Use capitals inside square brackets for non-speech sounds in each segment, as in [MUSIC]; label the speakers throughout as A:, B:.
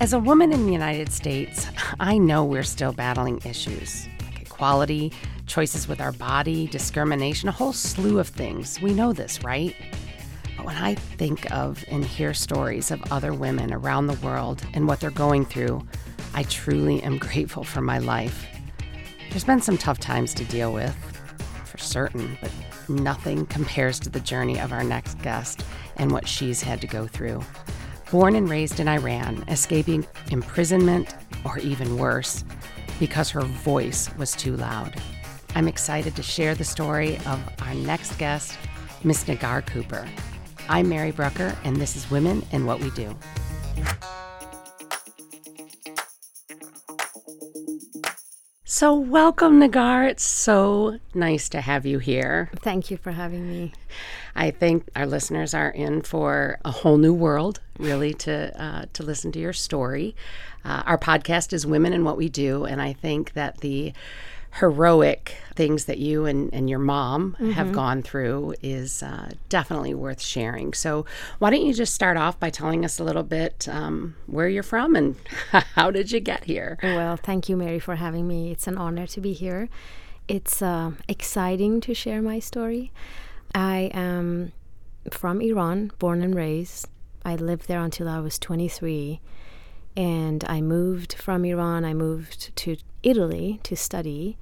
A: As a woman in the United States, I know we're still battling issues like equality, choices with our body, discrimination, a whole slew of things. We know this, right? But when I think of and hear stories of other women around the world and what they're going through, I truly am [LAUGHS] grateful for my life. There's been some tough times to deal with, for certain, but nothing compares to the journey of our next guest and what she's had to go through. Born and raised in Iran, escaping imprisonment or even worse because her voice was too loud. I'm excited to share the story of our next guest, Miss Negar Cooper. I'm Mary Brucker, and this is Women and What We Do. So, welcome, Negar. It's so nice to have you here.
B: Thank you for having me.
A: I think our listeners are in for a whole new world, really, to uh, to listen to your story. Uh, our podcast is Women and What We Do, and I think that the heroic things that you and, and your mom mm-hmm. have gone through is uh, definitely worth sharing. So, why don't you just start off by telling us a little bit um, where you're from and [LAUGHS] how did you get here?
B: Well, thank you, Mary, for having me. It's an honor to be here. It's uh, exciting to share my story. I am from Iran, born and raised. I lived there until I was 23. And I moved from Iran, I moved to Italy to study.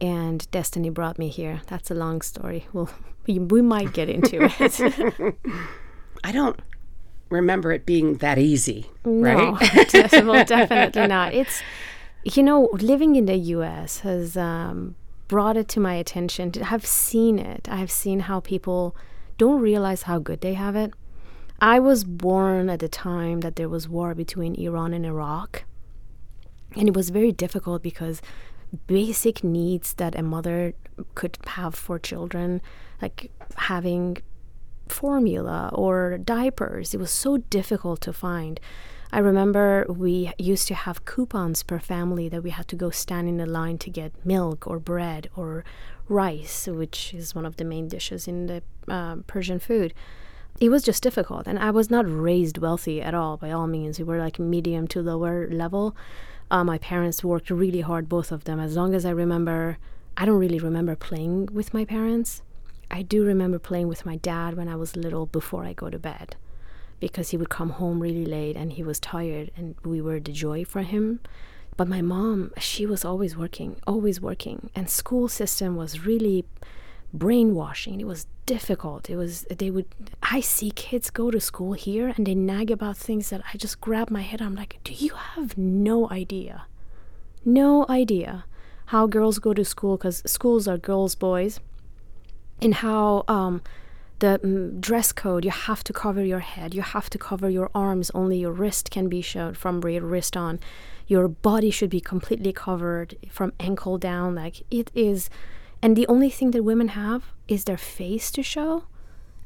B: And destiny brought me here. That's a long story. Well, [LAUGHS] we, we might get into it. [LAUGHS]
A: I don't remember it being that easy,
B: no,
A: right? [LAUGHS]
B: well, definitely not. It's, you know, living in the U.S. has um, brought it to my attention. I've seen it. I've seen how people don't realize how good they have it. I was born at the time that there was war between Iran and Iraq. And it was very difficult because basic needs that a mother could have for children, like having formula or diapers, it was so difficult to find. I remember we used to have coupons per family that we had to go stand in a line to get milk or bread or rice, which is one of the main dishes in the uh, Persian food. It was just difficult, and I was not raised wealthy at all by all means. We were like medium to lower level. Uh, my parents worked really hard, both of them. As long as I remember, I don't really remember playing with my parents. I do remember playing with my dad when I was little before I go to bed because he would come home really late and he was tired and we were the joy for him but my mom she was always working always working and school system was really brainwashing. It was difficult. It was they would i see kids go to school here and they nag about things that i just grab my head i'm like do you have no idea? No idea how girls go to school because schools are girls boys and how um, the um, dress code you have to cover your head you have to cover your arms only your wrist can be shown from your wrist on. Your body should be completely covered from ankle down like it is and the only thing that women have is their face to show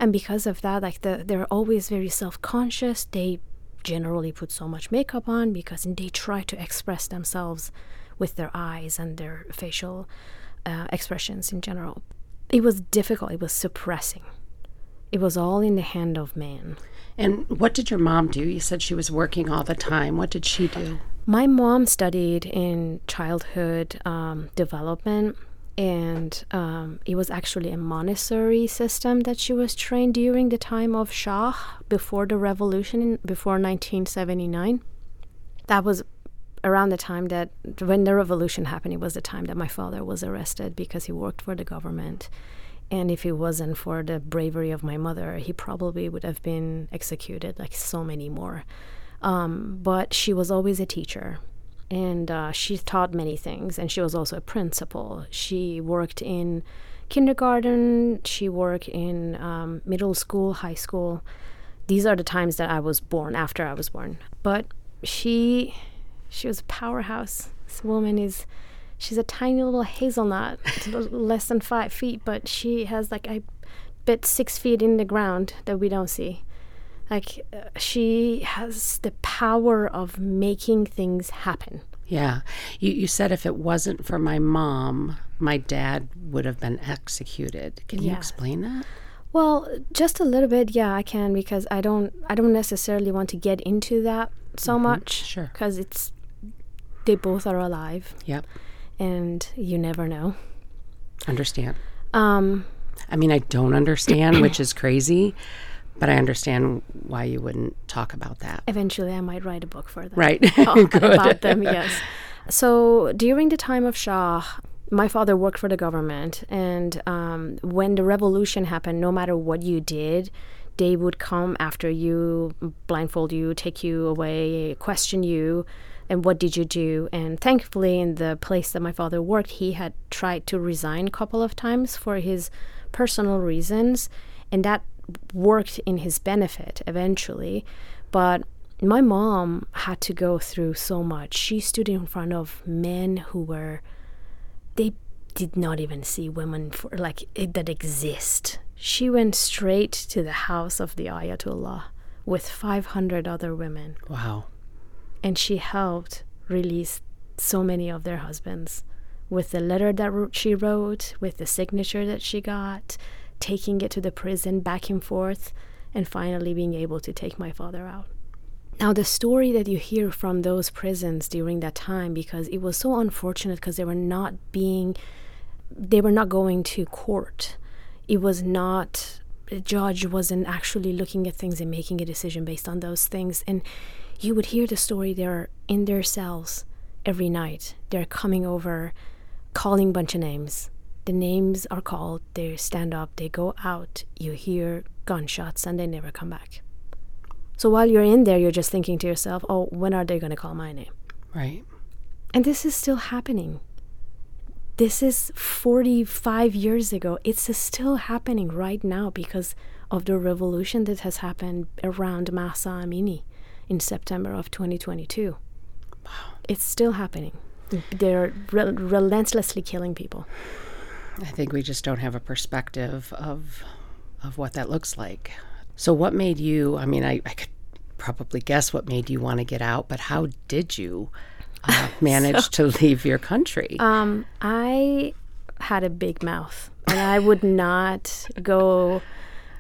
B: and because of that like the, they're always very self-conscious they generally put so much makeup on because they try to express themselves with their eyes and their facial uh, expressions in general it was difficult it was suppressing it was all in the hand of man.
A: And what did your mom do? You said she was working all the time. What did she do?
B: My mom studied in childhood um, development, and um, it was actually a Montessori system that she was trained during the time of Shah before the revolution, in, before 1979. That was around the time that when the revolution happened, it was the time that my father was arrested because he worked for the government and if it wasn't for the bravery of my mother, he probably would have been executed, like so many more. Um, but she was always a teacher, and uh, she taught many things, and she was also a principal. She worked in kindergarten, she worked in um, middle school, high school. These are the times that I was born, after I was born. But she, she was a powerhouse. This woman is she's a tiny little hazelnut, [LAUGHS] less than five feet, but she has like I bet six feet in the ground that we don't see. Like uh, she has the power of making things happen.
A: Yeah. You, you said if it wasn't for my mom, my dad would have been executed. Can yeah. you explain that?
B: Well, just a little bit, yeah, I can because I don't I don't necessarily want to get into that so much.
A: Sure.
B: Because it's, they both are alive
A: Yep.
B: and you never know.
A: Understand.
B: Um,
A: I mean, I don't understand, which is crazy, but I understand why you wouldn't talk about that.
B: eventually, I might write a book for them.
A: Right.
B: Oh, [LAUGHS] [LAUGHS]
A: Good.
B: about them, yes. So during the time of Shah, my father worked for the government, and um, when the revolution happened, no matter what you did, they would come after you, blindfold you, take you away, question you, and what did you do? And thankfully, in the place that my father worked, he had tried to resign a couple of times for his personal reasons, and that worked in his benefit eventually. But my mom had to go through so much. She stood in front of men who were they did not even see women for like it, that exist. She went straight to the house of the Ayatollah with 500 other women
A: wow.
B: and she helped release so many of their husbands with the letter that she wrote, with the signature that she got, taking it to the prison back and forth, and finally being able to take my father out. Now, the story that you hear from those prisons during that time, because it was so unfortunate because they were not being, they were not going to court. It was not, the judge wasn't actually looking at things and making a decision based on those things. And you would hear the story they're in their cells every night. They're coming over, calling bunch of names. The names are called, they stand up, they go out, you hear gunshots, and they never come back. So while you're in there, you're just thinking to yourself, oh, when are they going to call my name?
A: Right.
B: And this is still happening. This is 45 years ago. It's still happening right now because of the revolution that has happened around Mahsa Amini in September of 2022. Wow. It's still happening. They're re- relentlessly killing people.
A: I think we just don't have a perspective of of what that looks like. So what made you I mean I, I could probably guess what made you want to get out, but how did you uh, [LAUGHS] manage to leave your country?
B: Um, I had a big mouth, and I would not go.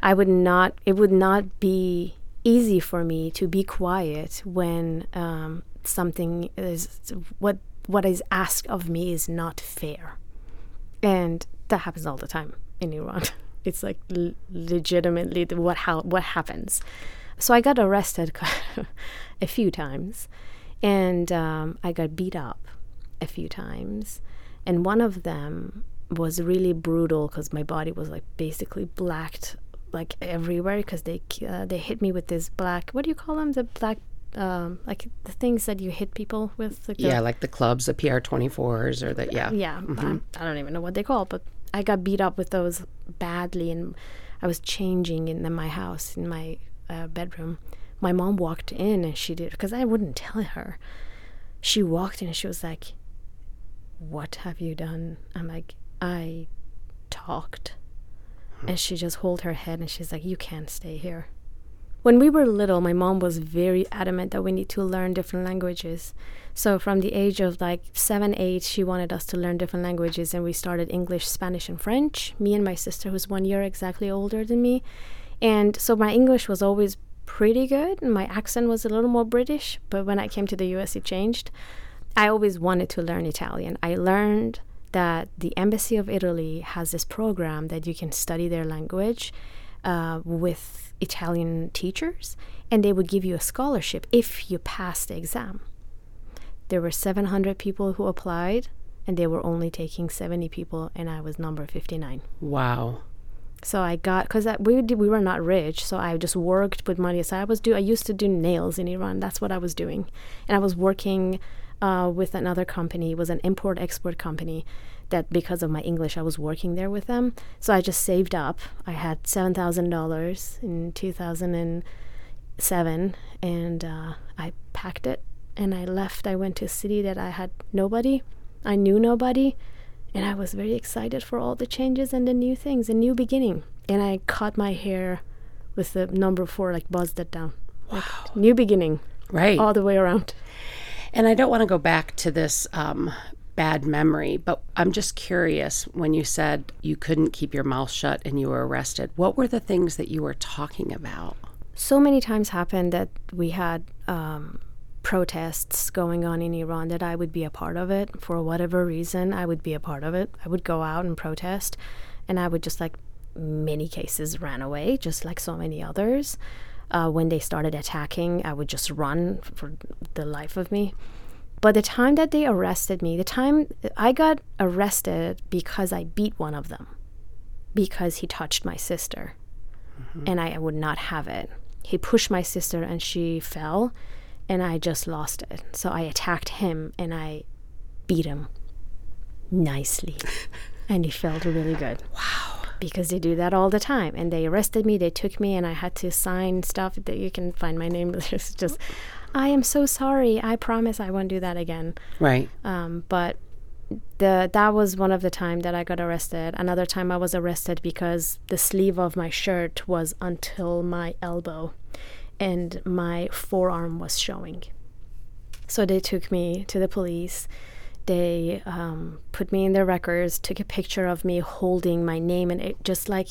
B: I would not. It would not be easy for me to be quiet when um, something is what what is asked of me is not fair, and that happens all the time in Iran. [LAUGHS] It's like l- legitimately what how what happens. So I got arrested [LAUGHS] a few times, and um, I got beat up a few times, and one of them was really brutal because my body was like basically blacked like everywhere because they uh, they hit me with this black what do you call them the black um, like the things that you hit people with like the-
A: yeah, like the clubs, the PR twenty fours or the yeah.
B: yeah, um, I don't even know what they call, but I got beat up with those badly, and I was changing in my house in my uh, bedroom. My mom walked in, and she did because I wouldn't tell her. She walked in, and she was like, "What have you done?" I'm like, "I talked," and she just hold her head, and she's like, "You can't stay here." When we were little, my mom was very adamant that we need to learn different languages. So from the age of like seven, eight, she wanted us to learn different languages, and we started English, Spanish, and French. Me and my sister, who's one year exactly older than me, and so my English was always pretty good, and my accent was a little more British. But when I came to the U.S., it changed. I always wanted to learn Italian. I learned that the Embassy of Italy has this program that you can study their language uh, with Italian teachers, and they would give you a scholarship if you passed the exam. There were 700 people who applied, and they were only taking 70 people, and I was number 59.
A: Wow.
B: So I got because we did, we were not rich, so I just worked with money. So I was do I used to do nails in Iran. That's what I was doing, and I was working uh, with another company. It was an import export company that because of my English, I was working there with them. So I just saved up. I had seven thousand dollars in two thousand and seven, and uh, I packed it and I left. I went to a city that I had nobody. I knew nobody and I was very excited for all the changes and the new things, a new beginning. And I cut my hair with the number four, like buzzed it down. Like, new beginning,
A: Right.
B: all the way around.
A: And I don't want to go back to this um, bad memory, but I'm just curious when you said you couldn't keep your mouth shut and you were arrested, what were the things that you were talking about?
B: So many times happened that we had um, protests going on in Iran that I would be a part of it for whatever reason. I would be a part of it. I would go out and protest, and I would just like many cases ran away, just like so many others. Uh, when they started attacking, I would just run for the life of me. But the time that they arrested me, the time I got arrested because I beat one of them because he touched my sister mm-hmm. and I would not have it. He pushed my sister and she fell and I just lost it. So I attacked him and I beat him nicely. [LAUGHS] and he felt really good.
A: Wow
B: because they do that all the time. And they arrested me, they took me, and I had to sign stuff that you can find my name. [LAUGHS] It's just, I am so sorry. I promise I won't do that again.
A: Right.
B: Um, but the that was one of the time that I got arrested. Another time I was arrested because the sleeve of my shirt was until my elbow, and my forearm was showing. So they took me to the police they um, put me in their records, took a picture of me holding my name, and it just like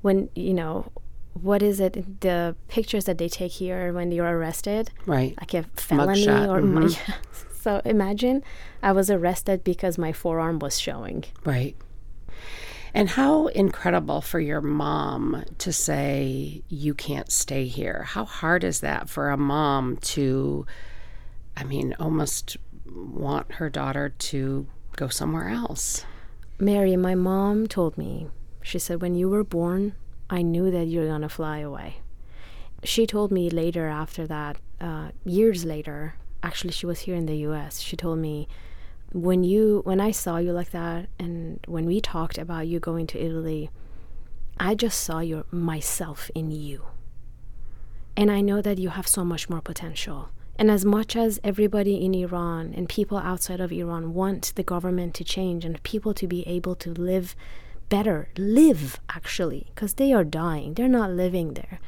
B: when you know what is it the pictures that they take here when you're arrested
A: right
B: like a felony
A: Mugshot.
B: or
A: mm-hmm.
B: yeah. [LAUGHS] so imagine i was arrested because my forearm was showing
A: right and how incredible for your mom to say you can't stay here how hard is that for a mom to i mean almost want her daughter to go somewhere else.
B: Mary, my mom told me, she said, when you were born, I knew that you're to fly away. She told me later, after that, uh, years later, actually, she was here in the US, she told me, when you when I saw you like that and when we talked about you going to Italy, I just saw your myself in you. And I know that you have so much more potential. And as much as everybody in Iran and people outside of Iran want the government to change and people to be able to live better, live actually, because they are dying, they're not living there.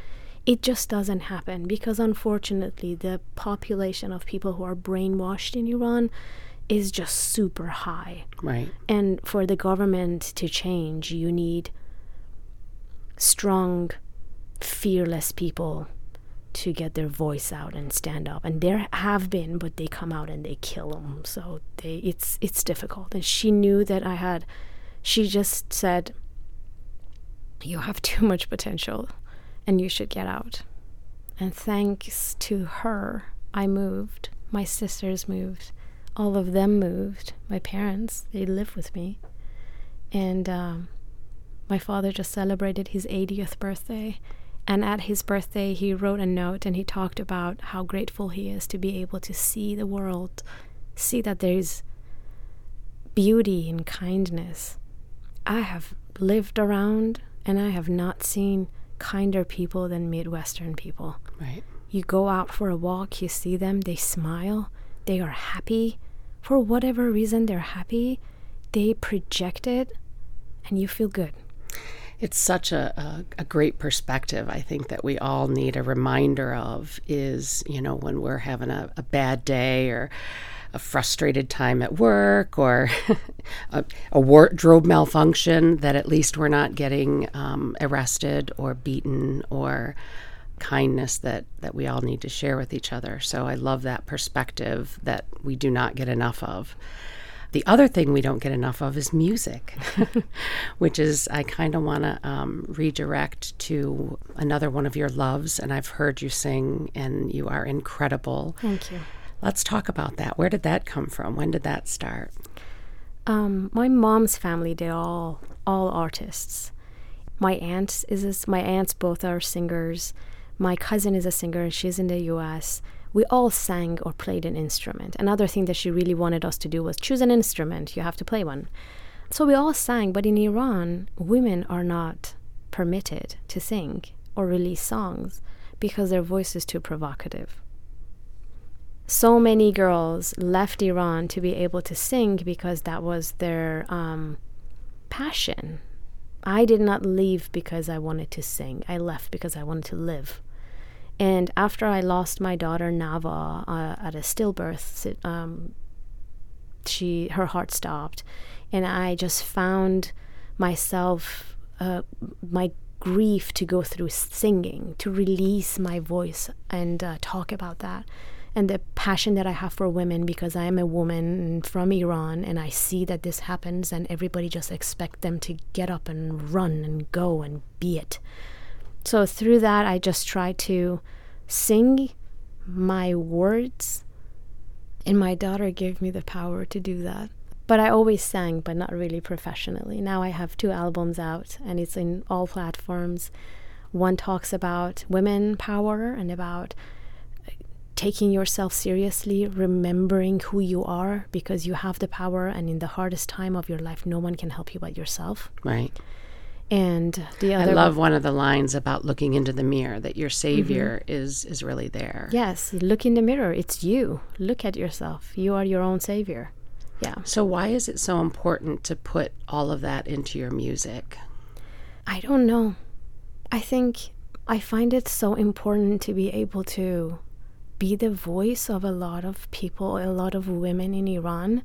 B: It just doesn't happen because unfortunately, the population of people who are brainwashed in Iran is just super high.
A: Right.
B: And for the government to change, you need strong, fearless people to get their voice out and stand up and there have been but they come out and they kill them so they it's it's difficult and she knew that i had she just said you have [LAUGHS] too much potential and you should get out. And thanks to her i moved. My sisters moved. All of them moved. My parents they live with me. And um, my father just celebrated his 80th birthday. And at his birthday, he wrote a note and he talked about how grateful he is to be able to see the world, see that there's beauty and kindness. I have lived around and I have not seen kinder people than Midwestern people.
A: Right.
B: You go out for a walk, you see them, they smile, they are happy. For whatever reason, they're happy. They project it, and you feel good.
A: It's such a, a, a, great perspective, I think, that we all need a reminder of is, you know, when we're having a, a bad day or a frustrated time at work or [LAUGHS] a, a, wardrobe malfunction, that at least we're not getting um, arrested or beaten or kindness that, that we all need to share with each other. So I love that perspective that we do not get enough of. The other thing we don't get enough of is music, [LAUGHS] which is, I kind of want to um, redirect to another one of your loves. And I've heard you sing, and you are incredible.
B: Thank you.
A: Let's talk about that. Where did that come from? When did that start?
B: Um, my mom's family, they're all all artists. My aunt is a, my aunts both are singers. My cousin is a singer and she's in the US we all sang or played an instrument. Another thing that she really wanted us to do was choose an instrument, you have to play one. So we all sang, but in Iran, women are not permitted to sing or release songs because their voice is too provocative. So many girls left Iran to be able to sing because that was their um, passion. I did not leave because I wanted to sing. I left because I wanted to live. And after I lost my daughter Nava uh, at a stillbirth, um, she her heart stopped, and I just found myself uh, my grief to go through singing to release my voice and uh, talk about that. And the passion that I have for women because I am a woman from Iran and I see that this happens and everybody just expect them to get up and run and go and be it. So through that I just try to sing my words and my daughter gave me the power to do that. But I always sang, but not really professionally. Now I have two albums out and it's in all platforms. One talks about women power and about taking yourself seriously, remembering who you are because you have the power, and in the hardest time of your life, no one can help you but yourself.
A: Right.
B: And the other
A: I love one of the lines about looking into the mirror that your savior mm-hmm. is is really there.
B: Yes, look in the mirror. It's you. Look at yourself. You are your own savior. Yeah.
A: So why is it so important to put all of that into your music?
B: I don't know. I think I find it so important to be able to be the voice of a lot of people, a lot of women in Iran.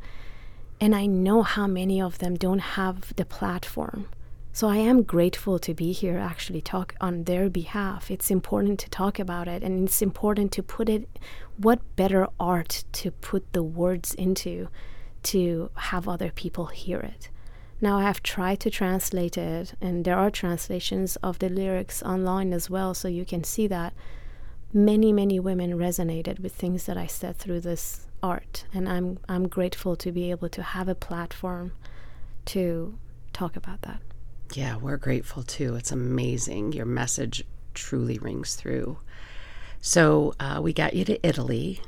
B: And I know how many of them don't have the platform. So I am grateful to be here, actually talk on their behalf. It's important to talk about it, and it's important to put it. What better art to put the words into, to have other people hear it. Now I have tried to translate it, and there are translations of the lyrics online as well, so you can see that many many women resonated with things that I said through this art and I'm I'm grateful to be able to have a platform to talk about that.
A: Yeah, we're grateful too. It's amazing. Your message truly rings through. So uh, we got you to Italy.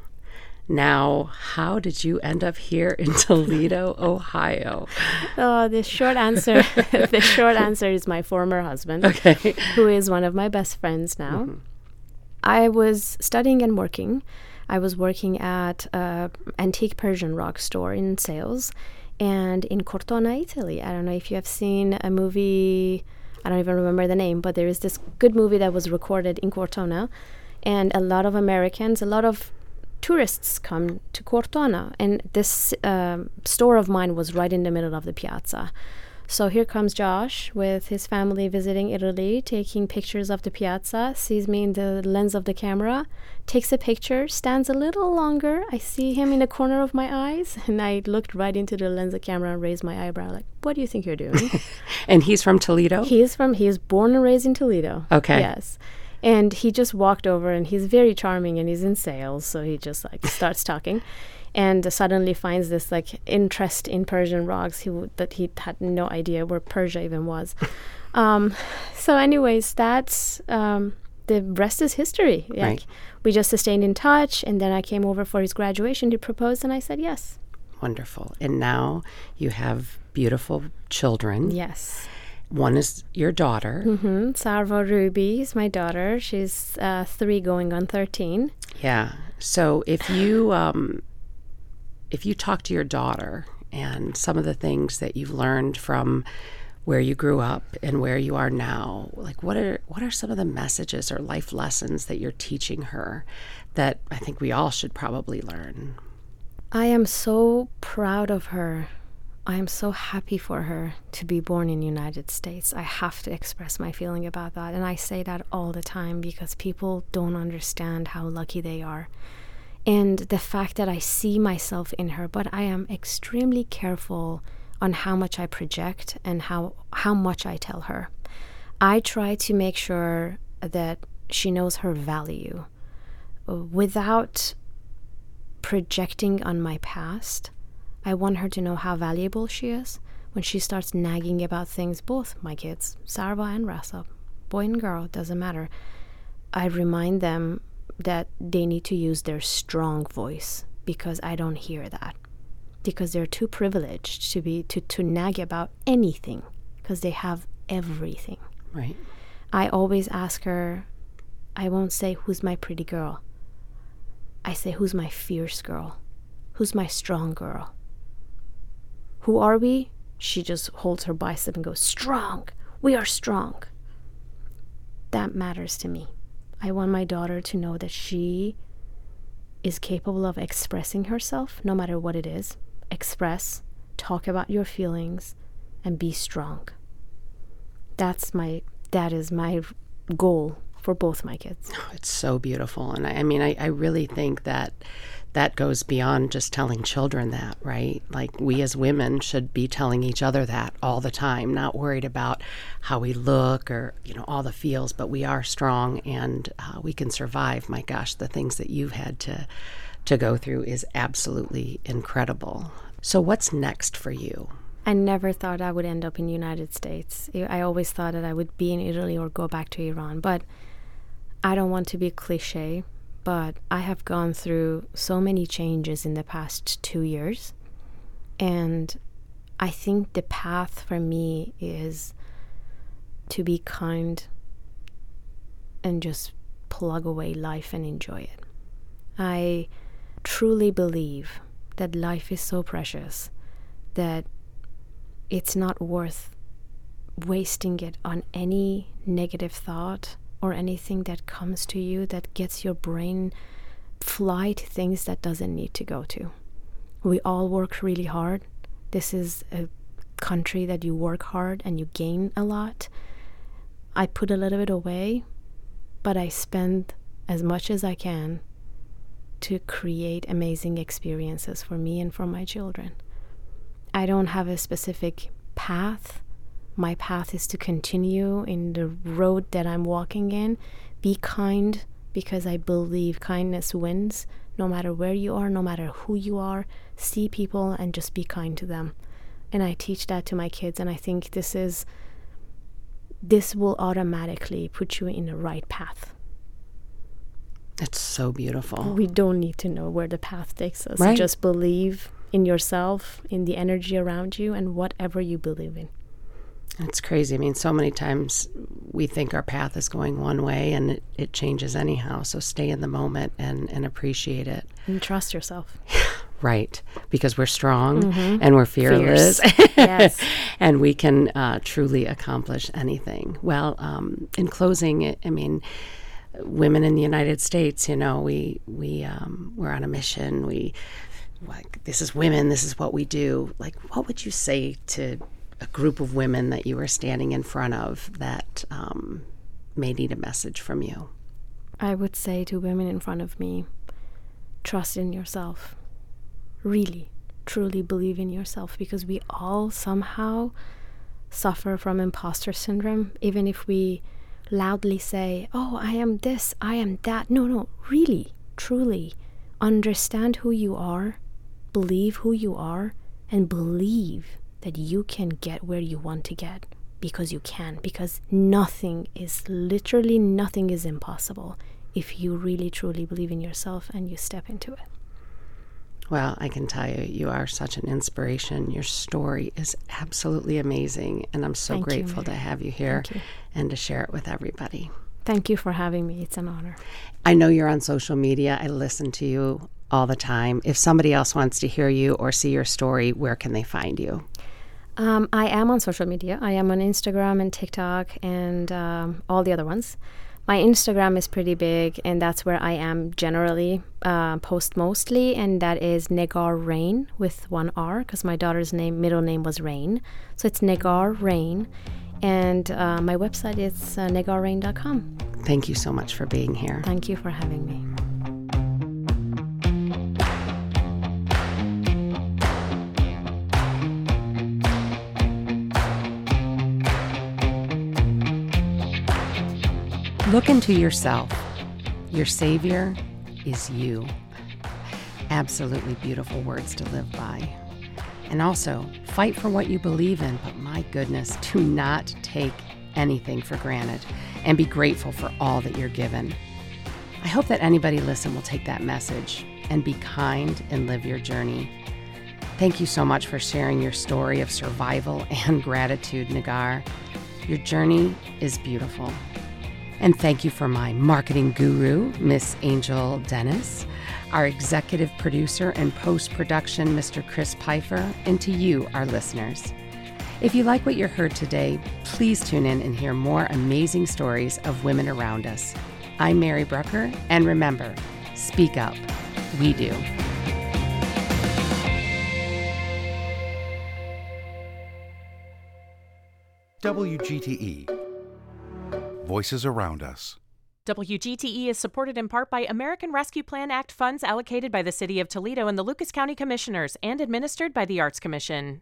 A: Now, how did you end up here in [LAUGHS] Toledo, Ohio?
B: Oh, the short answer. [LAUGHS] the short answer is my former husband,
A: okay.
B: who is one of my best friends now. Mm-hmm. I was studying and working. I was working at an antique Persian rock store in sales and in Cortona, Italy. I don't know if you have seen a movie, I don't even remember the name, but there is this good movie that was recorded in Cortona. And a lot of Americans, a lot of tourists come to Cortona. And this um, store of mine was right in the middle of the piazza. So here comes Josh with his family visiting Italy, taking pictures of the piazza, sees me in the lens of the camera, takes a picture, stands a little longer. I see him in the corner of my eyes, [LAUGHS] and I looked right into the lens of the camera and raised my eyebrow, like, What do you think you're doing? [LAUGHS]
A: and he's from Toledo?
B: He is from, he is born and raised in Toledo.
A: Okay.
B: Yes. And he just walked over, and he's very charming, and he's in sales, so he just like starts talking and suddenly finds this like interest in Persian rocks he w- that he had no idea where Persia even was. [LAUGHS] Um, so, anyways, that's um, the rest is history. Like, right. We just stayed in touch, and then I came over for his graduation to propose, and I said yes.
A: Wonderful. And now you have beautiful children.
B: Yes.
A: One is your daughter.
B: Mm-hmm. Sarva Ruby is my daughter. She's uh, three going on 13.
A: Yeah. So if you um, if you talk to your daughter and some of the things that you've learned from where you grew up and where you are now like what are what are some of the messages or life lessons that you're teaching her that I think we all should probably learn
B: I am so proud of her I am so happy for her to be born in United States. I have to express my feeling about that. And I say that all the time because people don't understand how lucky they are and the fact that I see myself in her, but I am extremely careful on how much I project and how how much I tell her. I try to make sure that she knows her value uh, without projecting on my past. I want her to know how valuable she is when she starts nagging about things, both my kids, Sarva and Rasa, boy and girl, doesn't matter. I remind them that they need to use their strong voice because I don't hear that. Because they're too privileged to be to, to nag about anything because they have everything.
A: Right.
B: I always ask her, I won't say who's my pretty girl. I say who's my fierce girl? Who's my strong girl? Who are we? She just holds her bicep and goes, Strong! We are strong. That matters to me. I want my daughter to know that she is capable of expressing herself, no matter what it is. Express, talk about your feelings, and be strong. That's my that is my goal for both my kids.
A: Oh, it's so beautiful. And I, I mean, I, I really think that that goes beyond just telling children that, right? Like we as women should be telling each other that all the time, not worried about how we look or, you know, all the feels, but we are strong and uh, we can survive. My gosh, the things that you've had to to go through is absolutely incredible. So what's next for you?
B: I never thought I would end up in the United States. I always thought that I would be in Italy or go back to Iran, but I don't want to be cliche, but I have gone through so many changes in the past 2 years. And I think the path for me is to be kind and just plug away life and enjoy it. I truly believe that life is so precious that it's not worth wasting it on any negative thought or anything that comes to you that gets your brain fly to things that doesn't need to go to. We all work really hard. This is a country that you work hard and you gain a lot. I put a little bit away, but I spend as much as I can to create amazing experiences for me and for my children. I don't have a specific path. My path is to continue in the road that I'm walking in. Be kind because I believe kindness wins no matter where you are, no matter who you are. See people and just be kind to them. And I teach that to my kids, and I think this is this will automatically put you in the right path.
A: That's so beautiful.
B: We don't need to know where the path takes us. Right. Just believe in yourself, in the energy around you, and whatever you believe in.
A: It's crazy. I mean, so many times we think our path is going one way and it, it changes anyhow. So stay in the moment and, and appreciate it.
B: And trust yourself. [LAUGHS]
A: right. Because we're strong mm-hmm. and we're fearless. [LAUGHS]
B: yes. [LAUGHS]
A: and we can uh, truly accomplish anything. Well, um, in closing, I mean, women in the United States, you know, we, we, um, we're on a mission. We, like this is women this is what we do like what would you say to a group of women that you were standing in front of that um, may need a message from you?
B: I would say to women in front of me trust in yourself. Really truly believe in yourself because we all somehow suffer from imposter syndrome. Even if we loudly say oh i am this i am that. No no really truly understand who you are believe who you are and believe that you can get where you want to get because you can because nothing is literally nothing is impossible if you really truly believe in yourself and you step into it
A: well, I can tell you, you are such an inspiration. Your story is absolutely amazing, and I'm so
B: Thank
A: grateful
B: you,
A: to have you here you. and to share it with everybody.
B: Thank you for having me. It's an honor.
A: I know you're on social media. I listen to you all the time. If somebody else wants to hear you or see your story, where can they find you?
B: Um, I am on social media. I am on Instagram and TikTok and um, all the other ones. My Instagram is pretty big, and that's where I am generally uh, post mostly, and that is Negar Rain with one R because my daughter's name middle name was Rain, so it's Negar Rain, and uh, my website is uh, negarrain.com.
A: Thank you so much for being here.
B: Thank you for having me.
A: Look into yourself. Your Savior is you. Absolutely beautiful words to live by. And also, fight for what you believe in, but my goodness, do not take anything for granted and be grateful for all that you're given. I hope that anybody listen will take that message and be kind and live your journey. Thank you so much for sharing your story of survival [LAUGHS] and gratitude, Negar. Your journey is beautiful. And thank you for my marketing guru, Miss Angel Dennis, our executive producer and post production, Mr. Chris Pfeiffer, and to you, our listeners. If you like what you heard today, please tune in and hear more amazing stories of women around us. I'm Mary Brucker, and remember, speak up. We do.
C: WGTE Voices Around Us. WGTE is supported in part by American Rescue Plan Act funds allocated by the City of Toledo and the Lucas County Commissioners and administered by the Arts Commission.